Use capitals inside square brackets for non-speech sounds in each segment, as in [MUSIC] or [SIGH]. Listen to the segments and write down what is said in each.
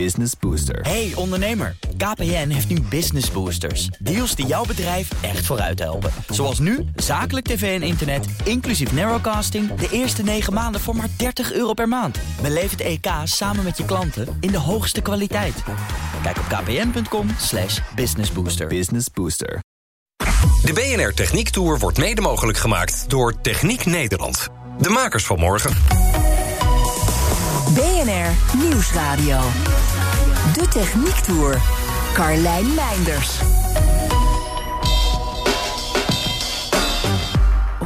Business Booster. Hey ondernemer, KPN heeft nu Business Boosters. Deals die jouw bedrijf echt vooruit helpen. Zoals nu, zakelijk tv en internet, inclusief narrowcasting... de eerste 9 maanden voor maar 30 euro per maand. Beleef het EK samen met je klanten in de hoogste kwaliteit. Kijk op kpn.com slash businessbooster. Business Booster. De BNR Techniek Tour wordt mede mogelijk gemaakt door Techniek Nederland. De makers van morgen. BNR Nieuwsradio. De Techniek Tour. Carlijn Meinders.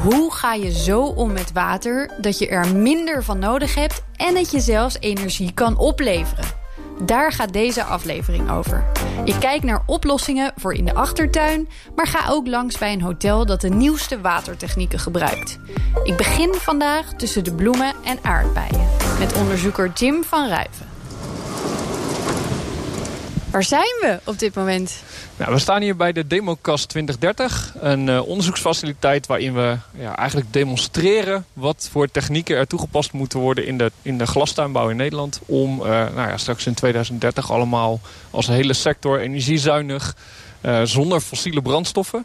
Hoe ga je zo om met water dat je er minder van nodig hebt en dat je zelfs energie kan opleveren? Daar gaat deze aflevering over. Ik kijk naar oplossingen voor in de achtertuin, maar ga ook langs bij een hotel dat de nieuwste watertechnieken gebruikt. Ik begin vandaag tussen de bloemen en aardbeien met onderzoeker Jim van Ruiven. Waar zijn we op dit moment? Nou, we staan hier bij de Democast 2030. Een uh, onderzoeksfaciliteit waarin we ja, eigenlijk demonstreren... wat voor technieken er toegepast moeten worden in de, in de glastuinbouw in Nederland... om uh, nou ja, straks in 2030 allemaal als hele sector energiezuinig... Uh, zonder fossiele brandstoffen,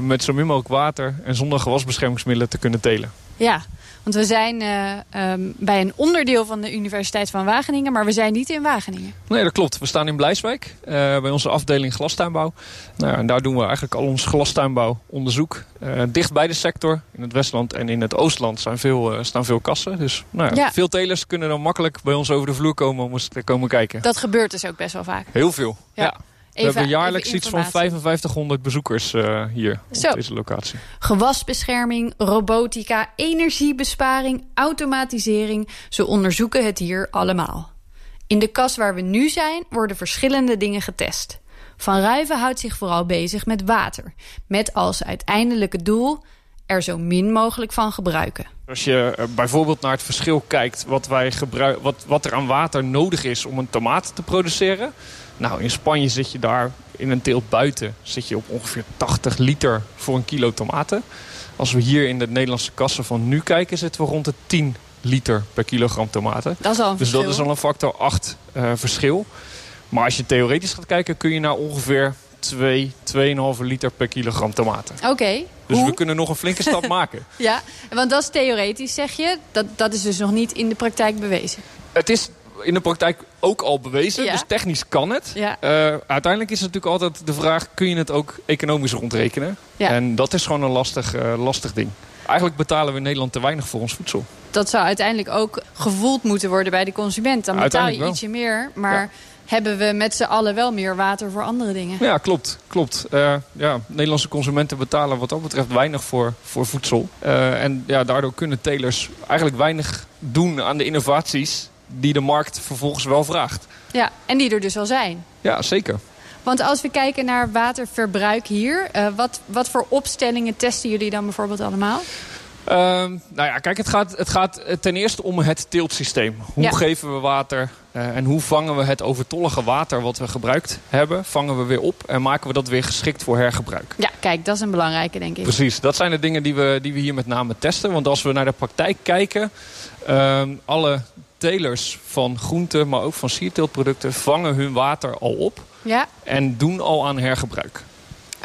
met zo min mogelijk water... en zonder gewasbeschermingsmiddelen te kunnen telen. Ja, want we zijn uh, um, bij een onderdeel van de Universiteit van Wageningen, maar we zijn niet in Wageningen. Nee, dat klopt. We staan in Blijswijk, uh, bij onze afdeling glastuinbouw. Nou, en daar doen we eigenlijk al ons glastuinbouwonderzoek. Uh, dicht bij de sector, in het Westland en in het Oostland zijn veel, staan veel kassen. Dus nou ja, veel telers kunnen dan makkelijk bij ons over de vloer komen om eens te komen kijken. Dat gebeurt dus ook best wel vaak. Heel veel, ja. ja. Even, we hebben jaarlijks iets van 5500 bezoekers uh, hier Zo. op deze locatie. Gewasbescherming, robotica, energiebesparing, automatisering. Ze onderzoeken het hier allemaal. In de kas waar we nu zijn worden verschillende dingen getest. Van Ruiven houdt zich vooral bezig met water. Met als uiteindelijke doel er zo min mogelijk van gebruiken. Als je uh, bijvoorbeeld naar het verschil kijkt wat, wij gebruik, wat, wat er aan water nodig is om een tomaat te produceren... Nou, in Spanje zit je daar in een teelt buiten zit je op ongeveer 80 liter voor een kilo tomaten. Als we hier in de Nederlandse kassen van nu kijken, zitten we rond de 10 liter per kilogram tomaten. Dat is al een dus dat is al een factor 8 uh, verschil. Maar als je theoretisch gaat kijken, kun je naar ongeveer 2, 2,5 liter per kilogram tomaten. Oké. Okay. Dus Hoe? we kunnen nog een flinke stap [LAUGHS] maken. Ja, want dat is theoretisch, zeg je. Dat, dat is dus nog niet in de praktijk bewezen. Het is in de praktijk ook al bewezen. Ja. Dus technisch kan het. Ja. Uh, uiteindelijk is het natuurlijk altijd de vraag... kun je het ook economisch rondrekenen? Ja. En dat is gewoon een lastig, uh, lastig ding. Eigenlijk betalen we in Nederland te weinig voor ons voedsel. Dat zou uiteindelijk ook gevoeld moeten worden bij de consument. Dan betaal je ietsje meer, maar... Hebben we met z'n allen wel meer water voor andere dingen? Ja, klopt. klopt. Uh, ja, Nederlandse consumenten betalen wat dat betreft weinig voor, voor voedsel. Uh, en ja, daardoor kunnen telers eigenlijk weinig doen aan de innovaties die de markt vervolgens wel vraagt. Ja, en die er dus al zijn. Ja, zeker. Want als we kijken naar waterverbruik hier... Uh, wat, wat voor opstellingen testen jullie dan bijvoorbeeld allemaal? Uh, nou ja, kijk, het gaat, het gaat ten eerste om het teeltsysteem. Hoe Ja. geven we water uh, en hoe vangen we het overtollige water wat we gebruikt hebben... vangen we weer op en maken we dat weer geschikt voor hergebruik. Ja, kijk, dat is een belangrijke, denk ik. Precies, dat zijn de dingen die we, die we hier met name testen. Want als we naar de praktijk kijken... Uh, alle telers van groenten, maar ook van sierteeltproducten... vangen hun water al op Ja, en doen al aan hergebruik.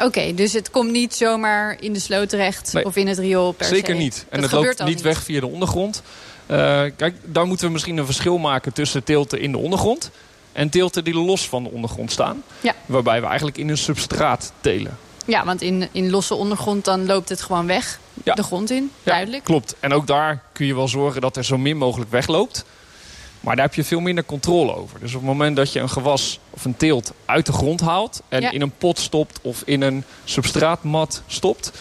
oké. dus het komt niet zomaar in de sloot terecht Nee, of in het riool per Zeker se. niet. En dat het loopt niet weg via de ondergrond. Uh, kijk, daar moeten we misschien een verschil maken tussen teelten in de ondergrond... en teelten die los van de ondergrond staan. Ja. Waarbij we eigenlijk in een substraat telen. Ja, want in, in losse ondergrond dan loopt het gewoon weg. Ja. De grond in, Ja, duidelijk. Klopt. En ook daar kun je wel zorgen dat er zo min mogelijk wegloopt. Maar daar heb je veel minder controle over. Dus op het moment dat je een gewas of een teelt uit de grond haalt... en Ja. in een pot stopt of in een substraatmat stopt...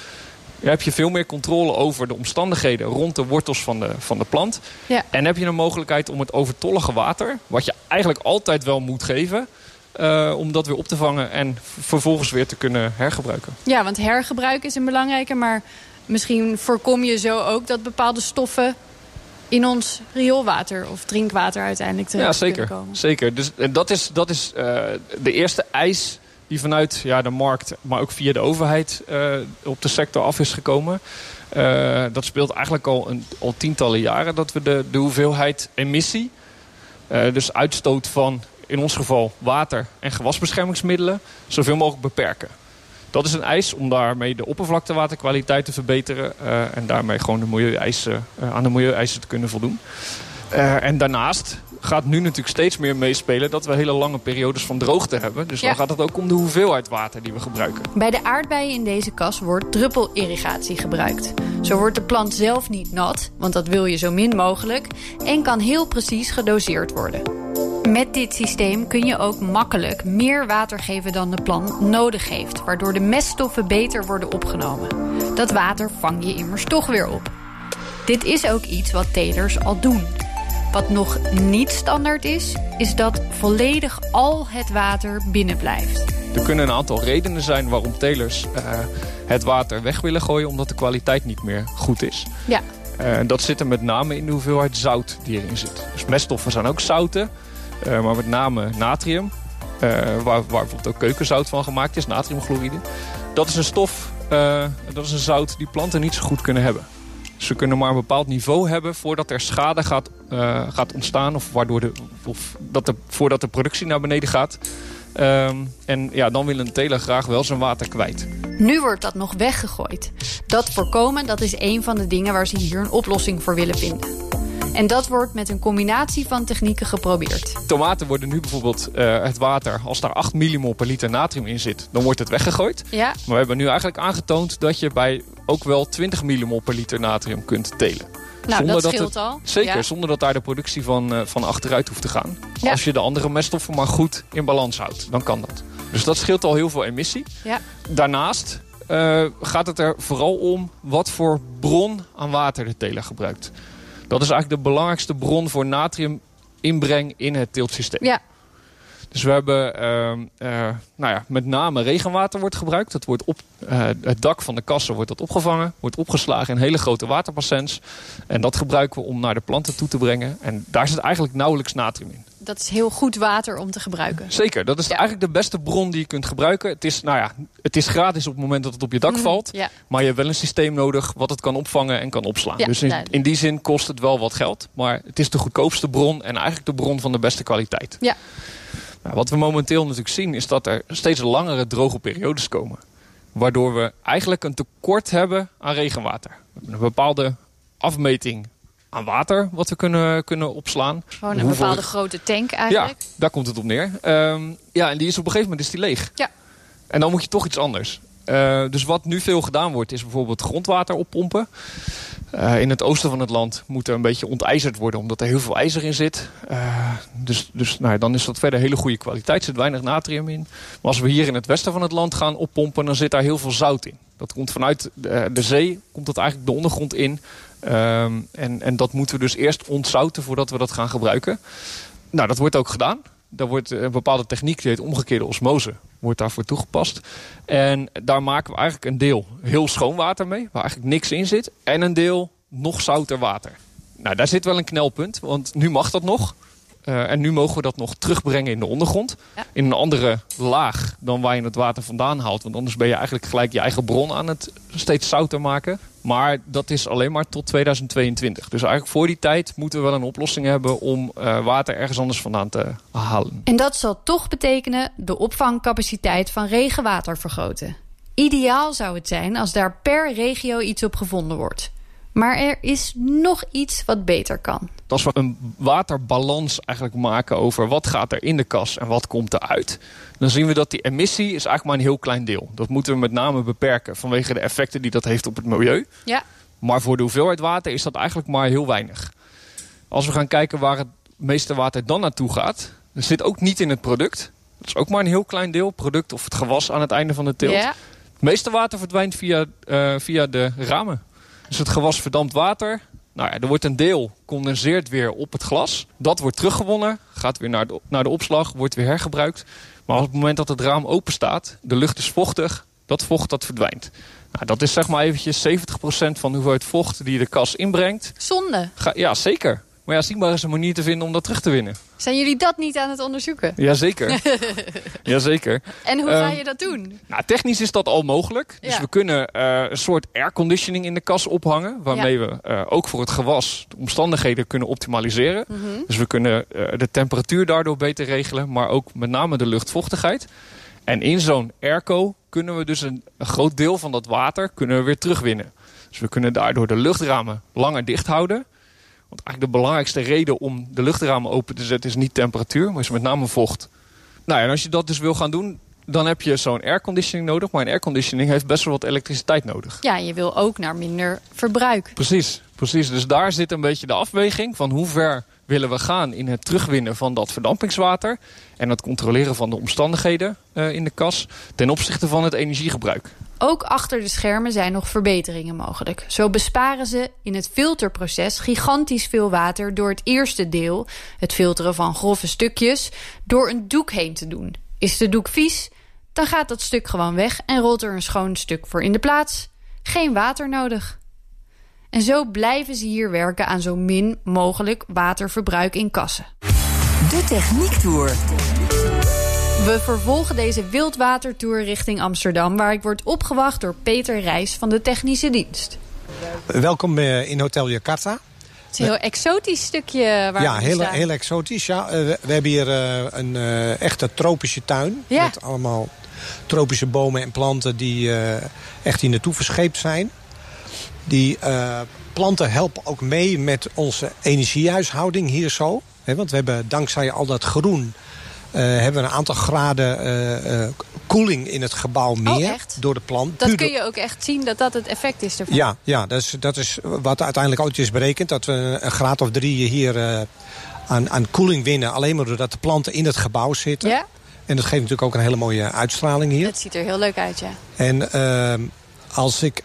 dan heb je veel meer controle over de omstandigheden rond de wortels van de, van de plant. Ja. En heb je een mogelijkheid om het overtollige water... wat je eigenlijk altijd wel moet geven... eh, om dat weer op te vangen en vervolgens weer te kunnen hergebruiken. Ja, want hergebruik is een belangrijke, maar misschien voorkom je zo ook dat bepaalde stoffen in ons rioolwater of drinkwater uiteindelijk terecht Ja, zeker. komen. zeker. Dus en dat is, dat is eh, de eerste eis die vanuit ja, de markt, maar ook via de overheid eh, op de sector af is gekomen. Eh, dat speelt eigenlijk al, een, al tientallen jaren dat we de, de hoeveelheid emissie, dus uitstoot van in ons geval water en gewasbeschermingsmiddelen, zoveel mogelijk beperken. Dat is een eis om daarmee de oppervlaktewaterkwaliteit te verbeteren. Uh, en daarmee gewoon de milieueisen, uh, aan de milieueisen te kunnen voldoen. Uh, en daarnaast gaat nu natuurlijk steeds meer meespelen dat we hele lange periodes van droogte hebben. Dus ja. dan gaat het ook om de hoeveelheid water die we gebruiken. Bij de aardbeien in deze kas wordt druppelirrigatie gebruikt. Zo wordt de plant zelf niet nat, want dat wil je zo min mogelijk. En kan heel precies gedoseerd worden. Met dit systeem kun je ook makkelijk meer water geven dan de plant nodig heeft, waardoor de meststoffen beter worden opgenomen. Dat water vang je immers toch weer op. Dit is ook iets wat telers al doen. Wat nog niet standaard is, is dat volledig al het water binnen blijft. Er kunnen een aantal redenen zijn waarom telers uh, het water weg willen gooien... omdat de kwaliteit niet meer goed is. Ja. Uh, dat zit er met name in de hoeveelheid zout die erin zit. Dus meststoffen zijn ook zouten, maar met name natrium... waar, waar bijvoorbeeld ook keukenzout van gemaakt is, natriumchloride. Dat is een stof, dat is een zout die planten niet zo goed kunnen hebben. Ze kunnen maar een bepaald niveau hebben voordat er schade gaat, gaat ontstaan. Of, waardoor de, of dat de, voordat de productie naar beneden gaat. Um, en ja, dan wil een teler graag wel zijn water kwijt. Nu wordt dat nog weggegooid. Dat voorkomen dat is een van de dingen waar ze hier een oplossing voor willen vinden. En dat wordt met een combinatie van technieken geprobeerd. Tomaten worden nu bijvoorbeeld uh, het water, als daar 8 millimol per liter natrium in zit, dan wordt het weggegooid. Ja. Maar we hebben nu eigenlijk aangetoond dat je bij ook wel 20 millimol per liter natrium kunt telen. Nou, zonder dat scheelt het, al. Zeker, ja. zonder dat daar de productie van, uh, van achteruit hoeft te gaan. Ja. Als je de andere meststoffen maar goed in balans houdt, dan kan dat. Dus dat scheelt al heel veel emissie. Ja. Daarnaast uh, gaat het er vooral om wat voor bron aan water de teler gebruikt. Dat is eigenlijk de belangrijkste bron voor natriuminbreng in het teeltsysteem. Ja. Dus we hebben uh, uh, nou ja, met name regenwater wordt gebruikt. Dat wordt op uh, het dak van de kassen wordt dat opgevangen, wordt opgeslagen in hele grote waterbassins. En dat gebruiken we om naar de planten toe te brengen. En daar zit eigenlijk nauwelijks natrium in. Dat is heel goed water om te gebruiken. Zeker, dat is ja. eigenlijk de beste bron die je kunt gebruiken. Het is, nou ja, het is gratis op het moment dat het op je dak valt. Ja. Maar je hebt wel een systeem nodig wat het kan opvangen en kan opslaan. Ja, dus in, die zin kost het wel wat geld. Maar het is de goedkoopste bron en eigenlijk de bron van de beste kwaliteit. Ja. Nou, wat we momenteel natuurlijk zien is dat er steeds langere droge periodes komen. Waardoor we eigenlijk een tekort hebben aan regenwater. We hebben een bepaalde afmeting aan water wat we kunnen, kunnen opslaan. Gewoon een Hoeveel... bepaalde grote tank eigenlijk. Ja, daar komt het op neer. Um, ja, en die is op een gegeven moment is die leeg. Ja. En dan moet je toch iets anders. Uh, dus wat nu veel gedaan wordt is bijvoorbeeld grondwater oppompen. Uh, in het oosten van het land moet er een beetje ontijzerd worden, omdat er heel veel ijzer in zit. Uh, dus dus nou, dan is dat verder hele goede kwaliteit, zit weinig natrium in. Maar als we hier in het westen van het land gaan oppompen, dan zit daar heel veel zout in. Dat komt vanuit de, de zee, komt dat eigenlijk de ondergrond in. Um, en, en dat moeten we dus eerst ontzouten voordat we dat gaan gebruiken. Nou, dat wordt ook gedaan. Daar wordt een bepaalde techniek, die heet omgekeerde osmose, wordt daarvoor toegepast. En daar maken we eigenlijk een deel heel schoon water mee, waar eigenlijk niks in zit. En een deel nog zouter water. Nou, daar zit wel een knelpunt, want nu mag dat nog. Uh, en nu mogen we dat nog terugbrengen in de ondergrond. Ja. In een andere laag dan waar je het water vandaan haalt. Want anders ben je eigenlijk gelijk je eigen bron aan het steeds zouter maken. Maar dat is alleen maar tot 2022. Dus eigenlijk voor die tijd moeten we wel een oplossing hebben... om uh, water ergens anders vandaan te halen. En dat zal toch betekenen de opvangcapaciteit van regenwater vergroten. Ideaal zou het zijn als daar per regio iets op gevonden wordt. Maar er is nog iets wat beter kan. Als we een waterbalans eigenlijk maken over wat gaat er in de kas en wat komt eruit... dan zien we dat die emissie is eigenlijk maar een heel klein deel. Dat moeten we met name beperken vanwege de effecten die dat heeft op het milieu. Ja. Maar voor de hoeveelheid water is dat eigenlijk maar heel weinig. Als we gaan kijken waar het meeste water dan naartoe gaat... dat zit ook niet in het product. Dat is ook maar een heel klein deel. Product of het gewas aan het einde van de teelt. Ja. Het meeste water verdwijnt via, uh, via de ramen. Dus het gewas verdampt water. Nou ja, er wordt een deel condenseert weer op het glas. Dat wordt teruggewonnen, gaat weer naar de, naar de opslag, wordt weer hergebruikt. Maar op het moment dat het raam open staat, de lucht is vochtig, dat vocht dat verdwijnt. Nou, dat is zeg maar eventjes 70% van de hoeveelheid vocht die de kas inbrengt. Zonde. Ga, ja, zeker. Maar ja, zichtbaar is een manier te vinden om dat terug te winnen. Zijn jullie dat niet aan het onderzoeken? Jazeker. [LAUGHS] Jazeker. En hoe ga Ehm, je dat doen? Nou, technisch is dat al mogelijk. Dus Ja. we kunnen eh, een soort airconditioning in de kas ophangen. Waarmee we eh, ook voor het gewas de omstandigheden kunnen optimaliseren. Mhm. Dus we kunnen eh, de temperatuur daardoor beter regelen. Maar ook met name de luchtvochtigheid. En in zo'n airco kunnen we dus een, een groot deel van dat water kunnen we weer terugwinnen. Dus we kunnen daardoor de luchtramen langer dicht houden. Want eigenlijk de belangrijkste reden om de luchtramen open te zetten is niet temperatuur, maar is met name vocht. Nou ja, en als je dat dus wil gaan doen, dan heb je zo'n airconditioning nodig. Maar een airconditioning heeft best wel wat elektriciteit nodig. Ja, je wil ook naar minder verbruik. Precies, precies. Dus daar zit een beetje de afweging van hoe ver willen we gaan in het terugwinnen van dat verdampingswater. En het controleren van de omstandigheden eh, in de kas ten opzichte van het energiegebruik. Ook achter de schermen zijn nog verbeteringen mogelijk. Zo besparen ze in het filterproces gigantisch veel water door het eerste deel, het filteren van grove stukjes, door een doek heen te doen. Is de doek vies, dan gaat dat stuk gewoon weg en rolt er een schoon stuk voor in de plaats. Geen water nodig. En zo blijven ze hier werken aan zo min mogelijk waterverbruik in kassen. De Techniek Tour. We vervolgen deze wildwatertour richting Amsterdam... waar ik word opgewacht door Peter Rijs van de Technische Dienst. Welkom eh, in Hotel Jakarta. Het is een heel exotisch stukje waar ja, we heel, staan. heel exotisch. Ja. Eh, we, we hebben hier eh, een echte tropische tuin. Ja. Met allemaal tropische bomen en planten die eh, echt hier naartoe verscheept zijn. Die eh, planten helpen ook mee met onze energiehuishouding hier zo. Hè, want we hebben dankzij al dat groen... eh, hebben we een aantal graden eh, eh, koeling in het gebouw meer. Oh, echt? Door de plant. Dat kun je ook echt zien dat dat het effect is ervan. Ja, ja dat, is, dat is wat uiteindelijk ooit is berekend. Dat we een graad of drie hier aan, aan koeling winnen. Alleen maar doordat de planten in het gebouw zitten. Ja? En dat geeft natuurlijk ook een hele mooie uitstraling hier. Het ziet er heel leuk uit, ja. En ehm, als ik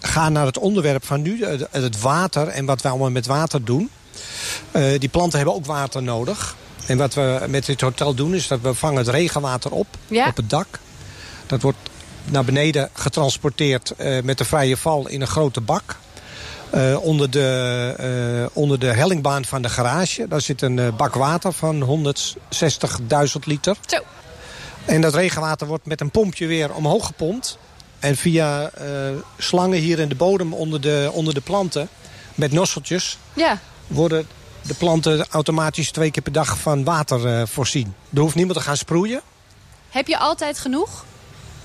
ga naar het onderwerp van nu, het, water en wat we allemaal met water doen. Die planten hebben ook water nodig. En wat we met dit hotel doen is dat we vangen het regenwater op, Ja. op het dak. Dat wordt naar beneden getransporteerd eh, met de vrije val in een grote bak. Eh, onder, de, eh, onder de hellingbaan van de garage. Daar zit een bak water van 160.000 liter. Zo. En dat regenwater wordt met een pompje weer omhoog gepompt. En via slangen hier in de bodem onder de, onder de planten... met nosseltjes Ja. worden de planten automatisch twee keer per dag van water eh, voorzien. Er hoeft niemand te gaan sproeien. Heb je altijd genoeg?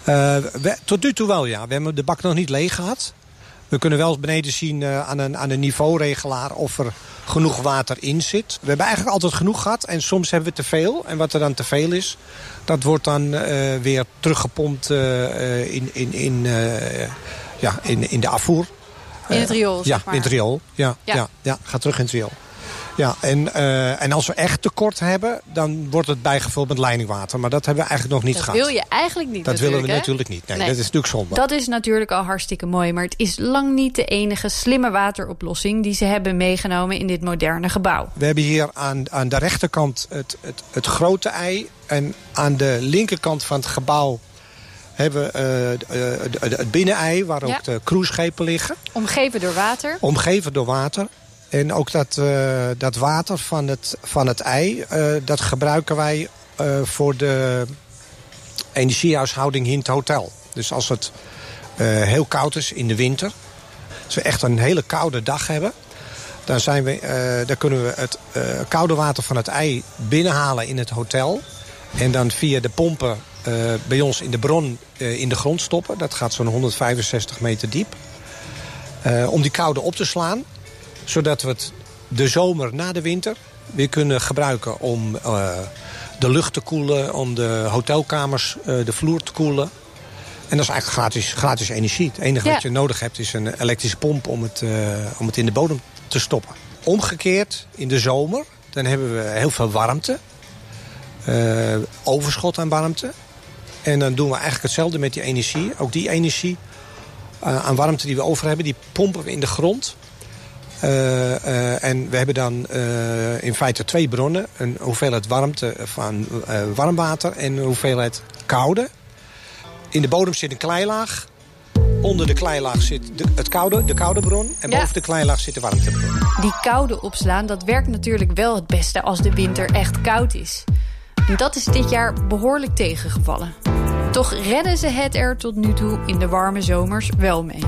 Eh, we- tot nu toe wel, ja. We hebben de bak nog niet leeg gehad. We kunnen wel eens beneden zien eh, aan, een, aan een niveauregelaar of er genoeg water in zit. We hebben eigenlijk altijd genoeg gehad en soms hebben we te veel. En wat er dan te veel is, dat wordt dan weer teruggepompt in, in, in, ja, in, in de afvoer. In het riool, Ja, zeg maar. in het riool. Ja, Ja. ja. Ja, gaat terug in het riool. Ja, en, eh, en als we echt tekort hebben, dan wordt het bijgevuld met leidingwater. Maar dat hebben we eigenlijk nog niet Dat gehad. wil je eigenlijk niet dat willen we hè? natuurlijk niet. Nee, Nee. dat is natuurlijk zonde. Dat is natuurlijk al hartstikke mooi, maar het is lang niet de enige slimme wateroplossing die ze hebben meegenomen in dit moderne gebouw. We hebben hier aan, aan de rechterkant het, het, het grote ei. En aan de linkerkant van het gebouw hebben we eh, het- binnenei... waar Ja. ook de cruiseschepen liggen. Omgeven door water. Omgeven door water. En ook dat, eh, dat water van het, van het ei... eh, dat gebruiken wij eh, voor de energiehuishouding in het hotel. Dus als het heel koud is in de winter... als we echt een hele koude dag hebben... Dan, zijn we, dan kunnen we het koude water van het ei binnenhalen in het hotel. En dan via de pompen bij ons in de bron in de grond stoppen. Dat gaat zo'n 165 meter diep. Om die koude op te slaan. Zodat we het de zomer na de winter weer kunnen gebruiken om eh, de lucht te koelen. Om de hotelkamers, eh, de vloer te koelen. En dat is eigenlijk gratis, gratis energie. Het enige Ja. wat je nodig hebt is een elektrische pomp om het, eh, om het in de bodem te stoppen. Omgekeerd, in de zomer, dan hebben we heel veel warmte. Overschot aan warmte. En dan doen we eigenlijk hetzelfde met die energie. Ook die energie aan warmte die we over hebben, die pompen we in de grond. Eh, eh, en we hebben dan eh, in feite twee bronnen. Een hoeveelheid warmte van warm water en een hoeveelheid koude. In de bodem zit een kleilaag. onder de kleilaag zit de, het koude, de koude bron. En Ja. boven de kleilaag zit de warmtebron. Die koude opslaan, dat werkt natuurlijk wel het beste als de winter echt koud is. En dat is dit jaar behoorlijk tegengevallen. Toch redden ze het er tot nu toe in de warme zomers wel mee.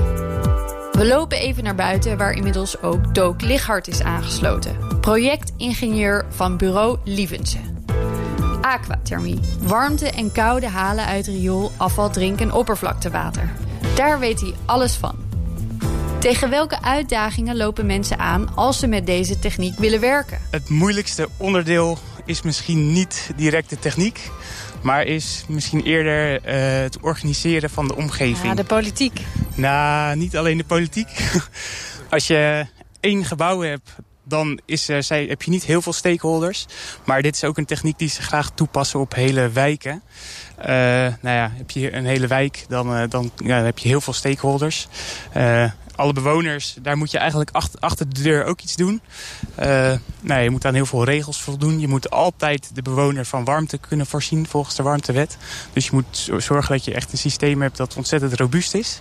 We lopen even naar buiten waar inmiddels ook Dook Lichhart is aangesloten. Projectingenieur van bureau Lievense. Aquathermie. Warmte en koude halen uit riool, afval, drink- en oppervlaktewater. Daar weet hij alles van. Tegen welke uitdagingen lopen mensen aan als ze met deze techniek willen werken? Het moeilijkste onderdeel is misschien niet direct de techniek, maar is misschien eerder eh, het organiseren van de omgeving. Ja, de politiek. Nou, niet alleen de politiek. [LAUGHS] Als je één gebouw hebt, dan is, er, zij, heb je niet heel veel stakeholders. Maar dit is ook een techniek die ze graag toepassen op hele wijken. Eh, nou ja, heb je een hele wijk, dan, eh, dan, ja, heb je heel veel stakeholders. Eh, alle bewoners, daar moet je eigenlijk achter, achter de deur ook iets doen. Nou, ja, je moet aan heel veel regels voldoen. Je moet altijd de bewoner van warmte kunnen voorzien volgens de warmtewet. Dus je moet zo- zorgen dat je echt een systeem hebt dat ontzettend robuust is.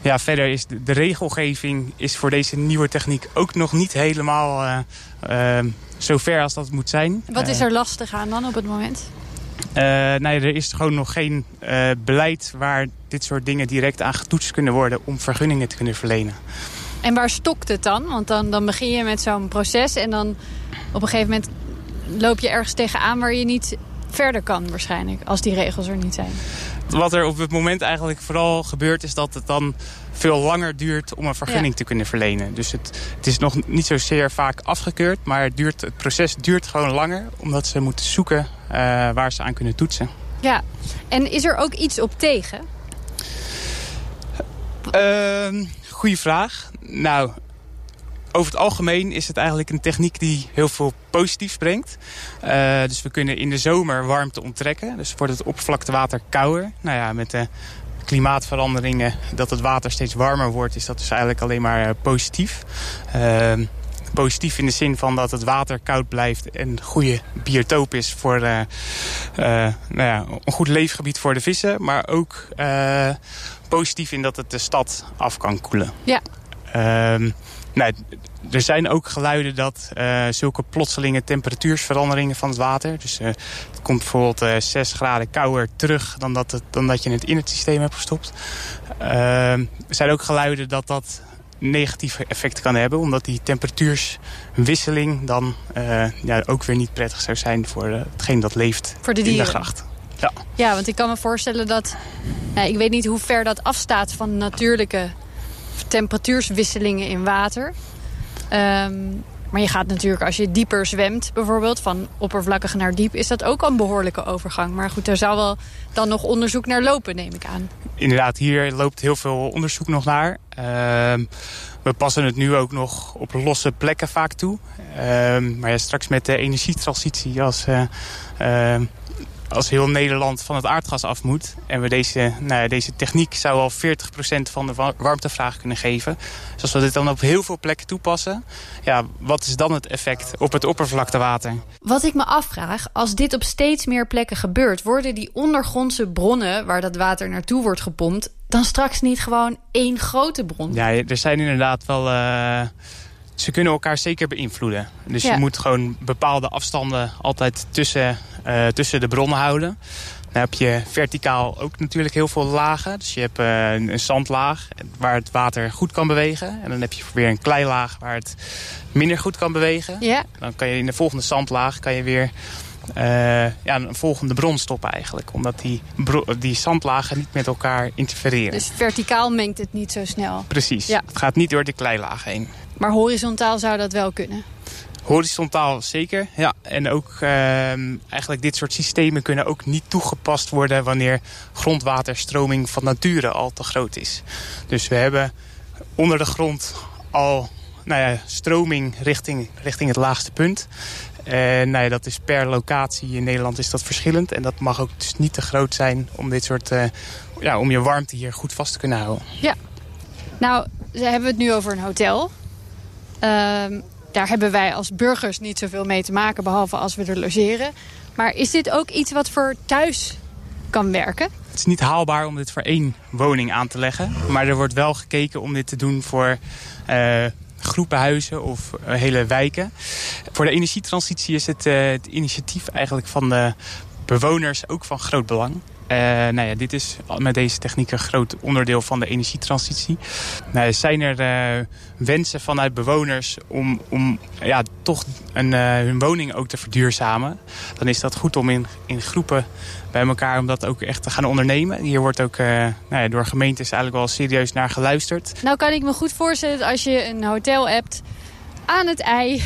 Ja, verder is de, de regelgeving is voor deze nieuwe techniek ook nog niet helemaal eh, eh, zo ver als dat moet zijn. Wat is er lastig aan dan op het moment? Eh, nee, er is gewoon nog geen eh, beleid waar dit soort dingen direct aan getoetst kunnen worden om vergunningen te kunnen verlenen. En waar stokt het dan? Want dan, dan begin je met zo'n proces en dan op een gegeven moment loop je ergens tegenaan waar je niet verder kan waarschijnlijk. Als die regels er niet zijn. Wat er op het moment eigenlijk vooral gebeurt is dat het dan veel langer duurt om een vergunning Ja. te kunnen verlenen. Dus het, het is nog niet zozeer vaak afgekeurd, maar het, duurt, het proces duurt gewoon langer omdat ze moeten zoeken eh, waar ze aan kunnen toetsen. Ja, en is er ook iets op tegen? Ehm goeie vraag. Nou, over het algemeen is het eigenlijk een techniek die heel veel positiefs brengt. Eh, dus we kunnen in de zomer warmte onttrekken. Dus wordt het oppervlaktewater kouder. Nou ja, met de klimaatveranderingen, dat het water steeds warmer wordt, is dat dus eigenlijk alleen maar eh, positief. Ehm, positief in de zin van dat het water koud blijft en een goede biotoop is voor eh, nou ja, een goed leefgebied voor de vissen. Maar ook positief in dat het de stad af kan koelen. Ja. Ehm, nou, er zijn ook geluiden dat eh, zulke plotselinge temperatuursveranderingen van het water... dus eh, het komt bijvoorbeeld eh 6 graden kouder terug dan dat, het, dan dat je het in het systeem hebt gestopt. Er zijn ook geluiden dat dat negatieve effecten kan hebben... omdat die temperatuurswisseling dan ja, ook weer niet prettig zou zijn voor hetgeen dat leeft Voor de in de gracht. Ja. Ja, want ik kan me voorstellen dat... Nou, ik weet niet hoe ver dat afstaat van natuurlijke temperatuurswisselingen in water. Ehm, maar je gaat natuurlijk, als je dieper zwemt bijvoorbeeld... van oppervlakkig naar diep, is dat ook een behoorlijke overgang. Maar goed, daar zou wel dan nog onderzoek naar lopen, neem ik aan. inderdaad, hier loopt heel veel onderzoek nog naar. Ehm, we passen het nu ook nog op losse plekken vaak toe. Ehm, maar ja, straks met de energietransitie, als, eh, als heel Nederland van het aardgas af moet... en we deze, nou ja, deze techniek zou al 40% van de wa- warmtevraag kunnen geven. Dus als we dit dan op heel veel plekken toepassen... ja, wat is dan het effect op het oppervlaktewater? Wat ik me afvraag, als dit op steeds meer plekken gebeurt... worden die ondergrondse bronnen waar dat water naartoe wordt gepompt... dan straks niet gewoon één grote bron? Ja, er zijn inderdaad wel... eh, ze kunnen elkaar zeker beïnvloeden. Dus Ja. je moet gewoon bepaalde afstanden altijd tussen, eh, tussen de bronnen houden. Dan heb je verticaal ook natuurlijk heel veel lagen. Dus je hebt eh, een, een zandlaag waar het water goed kan bewegen. En dan heb je weer een kleilaag waar het minder goed kan bewegen. Ja, Dan kan je in de volgende zandlaag kan je weer eh, ja, een volgende bron stoppen eigenlijk. Omdat die, die zandlagen niet met elkaar interfereren. dus verticaal mengt het niet zo snel. Precies. Ja. Het gaat niet door de kleilaag heen. Maar horizontaal zou dat wel kunnen. Horizontaal zeker, ja. En ook ehm, eigenlijk dit soort systemen kunnen ook niet toegepast worden... wanneer grondwaterstroming van nature al te groot is. Dus we hebben onder de grond al nou ja, stroming richting, richting het laagste punt. En nou ja, dat is per locatie in Nederland is dat verschillend. En dat mag ook dus niet te groot zijn om dit soort... eh, ja, om je warmte hier goed vast te kunnen houden. Nou, ze hebben het nu over een hotel. Ehm, daar hebben wij als burgers niet zoveel mee te maken, behalve als we er logeren. Maar is dit ook iets wat voor thuis kan werken? Het is niet haalbaar om dit voor één woning aan te leggen. Maar er wordt wel gekeken om dit te doen voor uh, groepen huizen of uh, hele wijken. Voor de energietransitie is het, uh, het initiatief eigenlijk van de bewoners ook van groot belang. Uh, nou ja, dit is met deze techniek een groot onderdeel van de energietransitie. Nou, zijn er uh, wensen vanuit bewoners om, om ja, toch een, uh, hun woning ook te verduurzamen... dan is dat goed om in, in groepen bij elkaar om dat ook echt te gaan ondernemen. Hier wordt ook nou ja, door gemeentes eigenlijk wel serieus naar geluisterd. Nou kan ik me goed voorstellen dat als je een hotel hebt aan het ei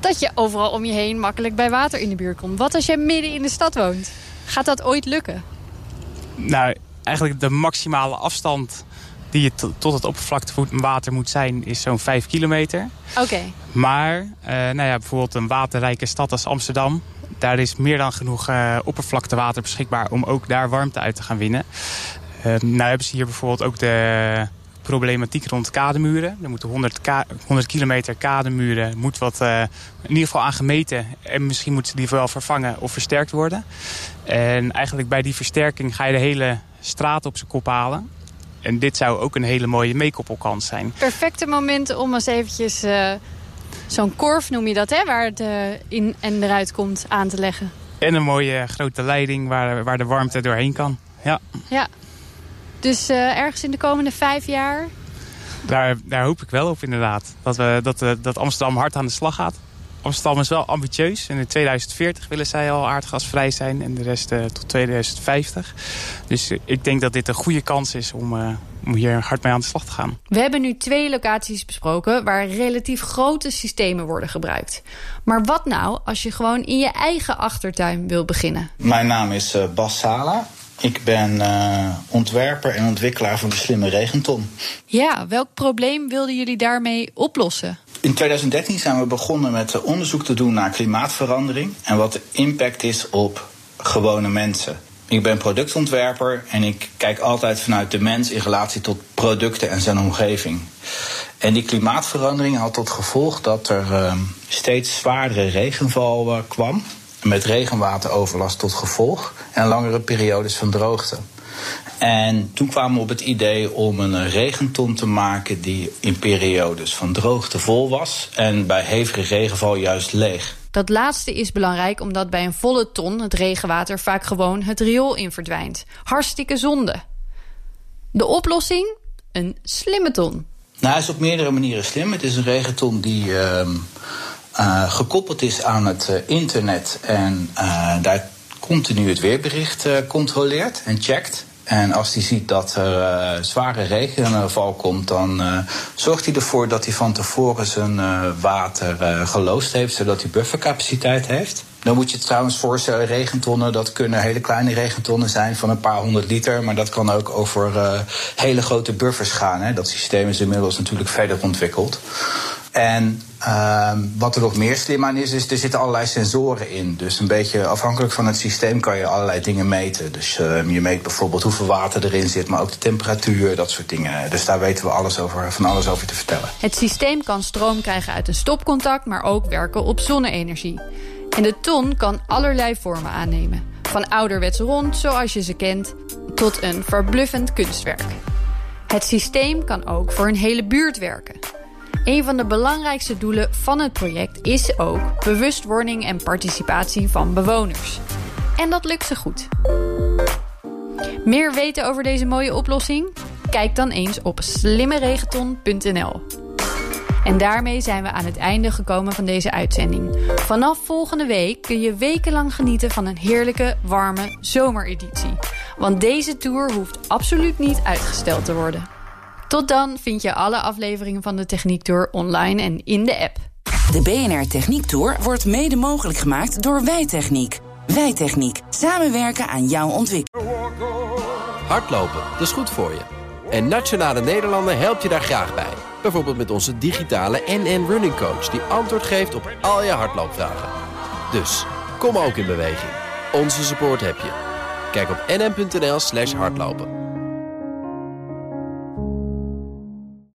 dat je overal om je heen makkelijk bij water in de buurt komt. Wat als je midden in de stad woont? Gaat dat ooit lukken? Nou, eigenlijk de maximale afstand die je tot het oppervlakte water moet zijn, is zo'n 5 kilometer. Oké. Okay. Maar, uh, nou ja, bijvoorbeeld een waterrijke stad als Amsterdam... daar is meer dan genoeg uh, oppervlaktewater beschikbaar om ook daar warmte uit te gaan winnen. Uh, nou hebben ze hier bijvoorbeeld ook de problematiek rond kademuren. Er moeten 100, 100 kilometer kademuren, moet wat uh, in ieder geval aan gemeten. En misschien moeten die wel vervangen of versterkt worden. En eigenlijk bij die versterking ga je de hele straat op zijn kop halen. En dit zou ook een hele mooie meekoppelkans zijn. Perfecte moment om eens eventjes uh, zo'n korf, noem je dat, hè, waar het uh, in en eruit komt, aan te leggen. En een mooie grote leiding waar, waar de warmte doorheen kan. Ja. ja. Dus uh, ergens in de komende vijf jaar? Daar, daar hoop ik wel op inderdaad. Dat, we, dat, uh, dat Amsterdam hard aan de slag gaat. Amsterdam is wel ambitieus. En in 2040 willen zij al aardgasvrij zijn. En de rest uh, tot 2050. Dus ik denk dat dit een goede kans is om, om hier hard mee aan de slag te gaan. We hebben nu twee locaties besproken waar relatief grote systemen worden gebruikt. Maar wat nou als je gewoon in je eigen achtertuin wil beginnen? Mijn naam is Bas Sala. Ik ben uh, ontwerper en ontwikkelaar van de slimme regenton. Ja, welk probleem wilden jullie daarmee oplossen? In 2013 zijn we begonnen met onderzoek te doen naar klimaatverandering en wat de impact is op gewone mensen. Ik ben productontwerper en ik kijk altijd vanuit de mens in relatie tot producten en zijn omgeving. En die klimaatverandering had tot gevolg dat er uh, steeds zwaardere regenval uh, kwam met regenwateroverlast tot gevolg en langere periodes van droogte. En toen kwamen we op het idee om een regenton te maken die in periodes van droogte vol was en bij hevige regenval juist leeg. Dat laatste is belangrijk omdat bij een volle ton het regenwater vaak gewoon het riool in verdwijnt. Hartstikke zonde. De oplossing? Een slimme ton. Nou, hij is op meerdere manieren slim. Het is een regenton die uh, uh, gekoppeld is aan het uh, internet en uh, daar continu het weerbericht controleert en checkt. En als hij ziet dat er zware regenval komt, dan zorgt hij ervoor dat hij van tevoren zijn water geloosd heeft, zodat hij buffercapaciteit heeft. Dan moet je het trouwens voorstellen, regentonnen, dat kunnen hele kleine regentonnen zijn van een paar honderd liter. Maar dat kan ook over hele grote buffers gaan. Hè. Dat systeem is inmiddels natuurlijk verder ontwikkeld. En uh, wat er nog meer slim aan is, is er zitten allerlei sensoren in. Dus een beetje afhankelijk van het systeem kan je allerlei dingen meten. Dus uh, je meet bijvoorbeeld hoeveel water erin zit, maar ook de temperatuur, dat soort dingen. Dus daar weten we alles over, van alles over te vertellen. Het systeem kan stroom krijgen uit een stopcontact, maar ook werken op zonne-energie. En de ton kan allerlei vormen aannemen. Van ouderwets rond, zoals je ze kent, tot een verbluffend kunstwerk. Het systeem kan ook voor een hele buurt werken. Een van de belangrijkste doelen van het project is ook bewustwording en participatie van bewoners. En dat lukt ze goed. Meer weten over deze mooie oplossing? Kijk dan eens op slimmeregenton.nl. En daarmee zijn we aan het einde gekomen van deze uitzending. Vanaf volgende week kun je wekenlang genieten van een heerlijke, warme zomereditie. Want deze tour hoeft absoluut niet uitgesteld te worden. Tot dan vind je alle afleveringen van de Techniek Tour online en in de app. De BNR Techniek Tour wordt mede mogelijk gemaakt door Wijtechniek. Wijtechniek. Samenwerken aan jouw ontwikkeling. Hardlopen, dat is goed voor je. En Nationale Nederlanden helpt je daar graag bij. Bijvoorbeeld met onze digitale NN Running Coach... die antwoord geeft op al je hardloopvragen. Dus, kom ook in beweging. Onze support heb je. Kijk op nn.nl slash hardlopen.